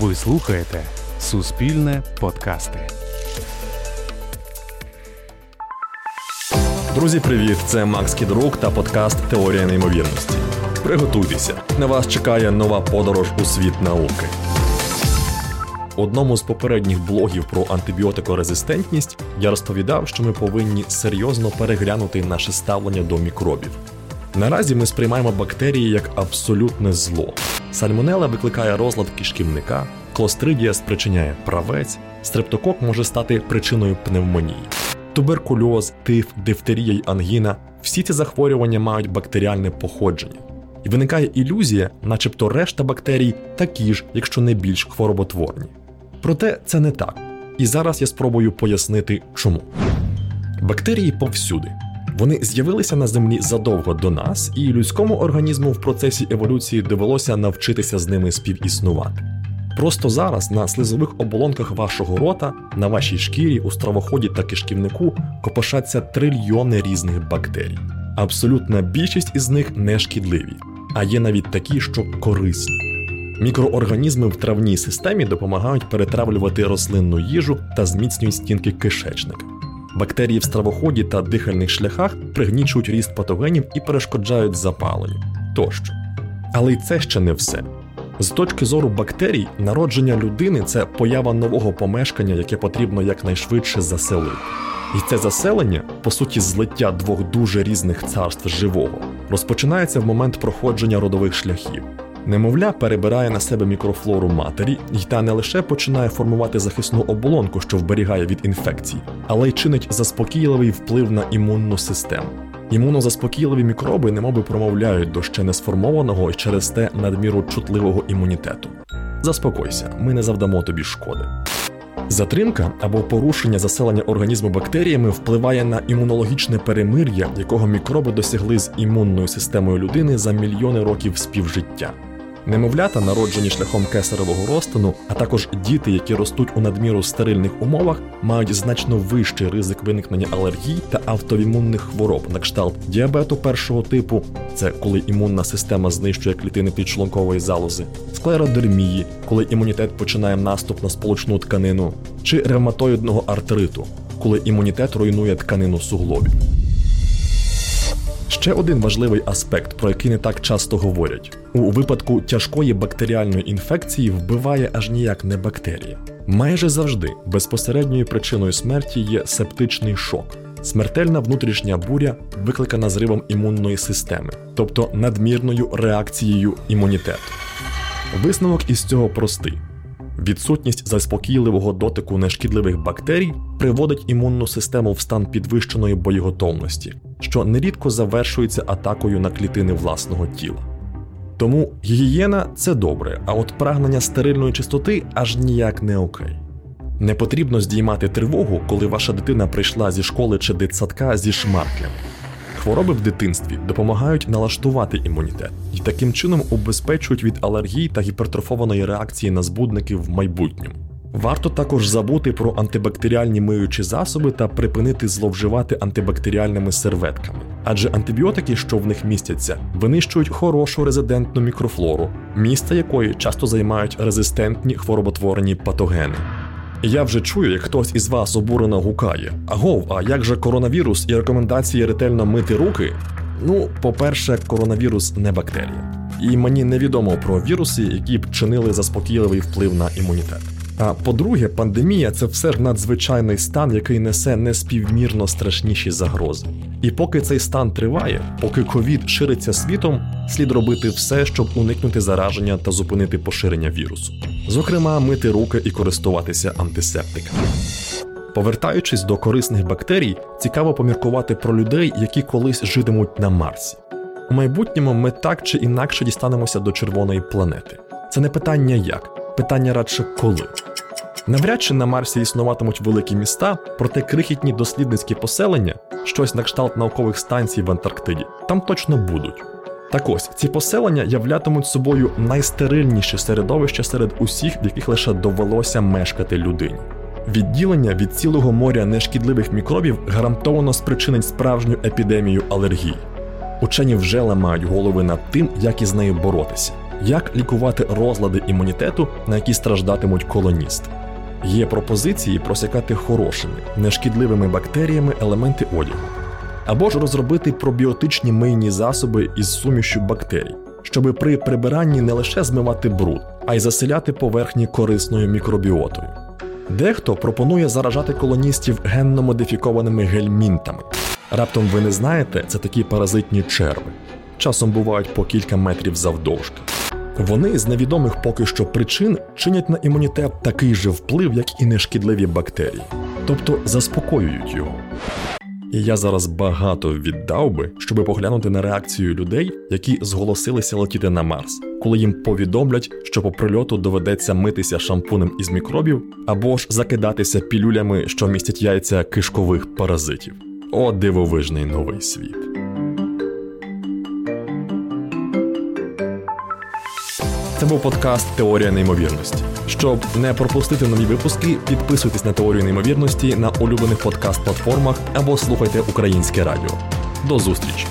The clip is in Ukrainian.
Ви слухаєте Суспільне подкасти. Друзі, привіт! Це Макс Кідрук та подкаст Теорія неймовірності. Приготуйтеся, на вас чекає нова подорож у світ науки. Одному з попередніх блогів про антибіотикорезистентність я розповідав, що ми повинні серйозно переглянути наше ставлення до мікробів. Наразі ми сприймаємо бактерії як абсолютне зло. Сальмонела викликає розлад кишківника, клостридія спричиняє правець, стрептокок може стати причиною пневмонії. Туберкульоз, тиф, дифтерія й ангіна всі ці захворювання мають бактеріальне походження. І виникає ілюзія, начебто решта бактерій такі ж, якщо не більш хвороботворні. Проте це не так. І зараз я спробую пояснити, чому. Бактерії повсюди. Вони з'явилися на землі задовго до нас, і людському організму в процесі еволюції довелося навчитися з ними співіснувати. Просто зараз на слизових оболонках вашого рота, на вашій шкірі, у стравоході та кишківнику копошаться трильйони різних бактерій. Абсолютна більшість із них не шкідливі, а є навіть такі, що корисні. Мікроорганізми в травній системі допомагають перетравлювати рослинну їжу та зміцнюють стінки кишечника. Бактерії в стравоході та дихальних шляхах пригнічують ріст патогенів і перешкоджають запаленню тощо. Але й це ще не все. З точки зору бактерій, народження людини це поява нового помешкання, яке потрібно якнайшвидше заселити. І це заселення, по суті, злиття двох дуже різних царств живого, розпочинається в момент проходження родових шляхів. Немовля перебирає на себе мікрофлору матері, і та не лише починає формувати захисну оболонку, що вберігає від інфекцій, але й чинить заспокійливий вплив на імунну систему. Імунозаспокійливі мікроби немоби промовляють до ще не сформованого і через те надміру чутливого імунітету. Заспокойся, ми не завдамо тобі шкоди. Затримка або порушення заселення організму бактеріями впливає на імунологічне перемир'я, якого мікроби досягли з імунною системою людини за мільйони років співжиття. Немовлята, народжені шляхом кесаревого розтину, а також діти, які ростуть у надміру стерильних умовах, мають значно вищий ризик виникнення алергій та автоімунних хвороб на кшталт діабету першого типу, це коли імунна система знищує клітини підшлункової залози, склеродермії, коли імунітет починає наступ на сполучну тканину, чи ревматоїдного артриту, коли імунітет руйнує тканину суглобів. Ще один важливий аспект, про який не так часто говорять: у випадку тяжкої бактеріальної інфекції вбиває аж ніяк не бактерія. Майже завжди безпосередньою причиною смерті є септичний шок, смертельна внутрішня буря, викликана зривом імунної системи, тобто надмірною реакцією імунітету. Висновок із цього простий. Відсутність заспокійливого дотику нешкідливих бактерій приводить імунну систему в стан підвищеної боєготовності, що нерідко завершується атакою на клітини власного тіла. Тому гігієна це добре, а от прагнення стерильної чистоти аж ніяк не окей. Не потрібно здіймати тривогу, коли ваша дитина прийшла зі школи чи дитсадка зі шмарклями. Хвороби в дитинстві допомагають налаштувати імунітет і таким чином убезпечують від алергій та гіпертрофованої реакції на збудники в майбутньому. Варто також забути про антибактеріальні миючі засоби та припинити зловживати антибактеріальними серветками, адже антибіотики, що в них містяться, винищують хорошу резидентну мікрофлору, місце якої часто займають резистентні хвороботворені патогени. Я вже чую, як хтось із вас обурено гукає. Агов, а як же коронавірус і рекомендації ретельно мити руки? Ну, по-перше, коронавірус не бактерія. І мені невідомо про віруси, які б чинили заспокійливий вплив на імунітет. А по-друге, пандемія це все ж надзвичайний стан, який несе неспівмірно страшніші загрози. І поки цей стан триває, поки ковід шириться світом, слід робити все, щоб уникнути зараження та зупинити поширення вірусу. Зокрема, мити руки і користуватися антисептиками. Повертаючись до корисних бактерій, цікаво поміркувати про людей, які колись житимуть на Марсі. У майбутньому ми так чи інакше дістанемося до червоної планети. Це не питання як, питання радше коли. Навряд чи на Марсі існуватимуть великі міста, проте крихітні дослідницькі поселення, щось на кшталт наукових станцій в Антарктиді, там точно будуть. Так ось ці поселення являтимуть собою найстерильніше середовище серед усіх, в яких лише довелося мешкати людині. Відділення від цілого моря нешкідливих мікробів гарантовано спричинить справжню епідемію алергії. Учені вже ламають голови над тим, як із нею боротися. Як лікувати розлади імунітету, на які страждатимуть колоністи. Є пропозиції просякати хорошими, нешкідливими бактеріями елементи одягу, або ж розробити пробіотичні мийні засоби із сумішю бактерій, щоби при прибиранні не лише змивати бруд, а й заселяти поверхні корисною мікробіотою. Дехто пропонує заражати колоністів генно модифікованими гельмінтами. Раптом ви не знаєте, це такі паразитні черви. Часом бувають по кілька метрів завдовжки. Вони з невідомих поки що причин чинять на імунітет такий же вплив, як і нешкідливі бактерії, тобто заспокоюють його. І я зараз багато віддав би, щоби поглянути на реакцію людей, які зголосилися летіти на Марс, коли їм повідомлять, що по прильоту доведеться митися шампунем із мікробів або ж закидатися пілюлями, що містять яйця кишкових паразитів. О, дивовижний новий світ. Це був подкаст Теорія неймовірності. Щоб не пропустити нові випуски, підписуйтесь на теорію неймовірності на улюблених подкаст-платформах або слухайте українське радіо. До зустрічі!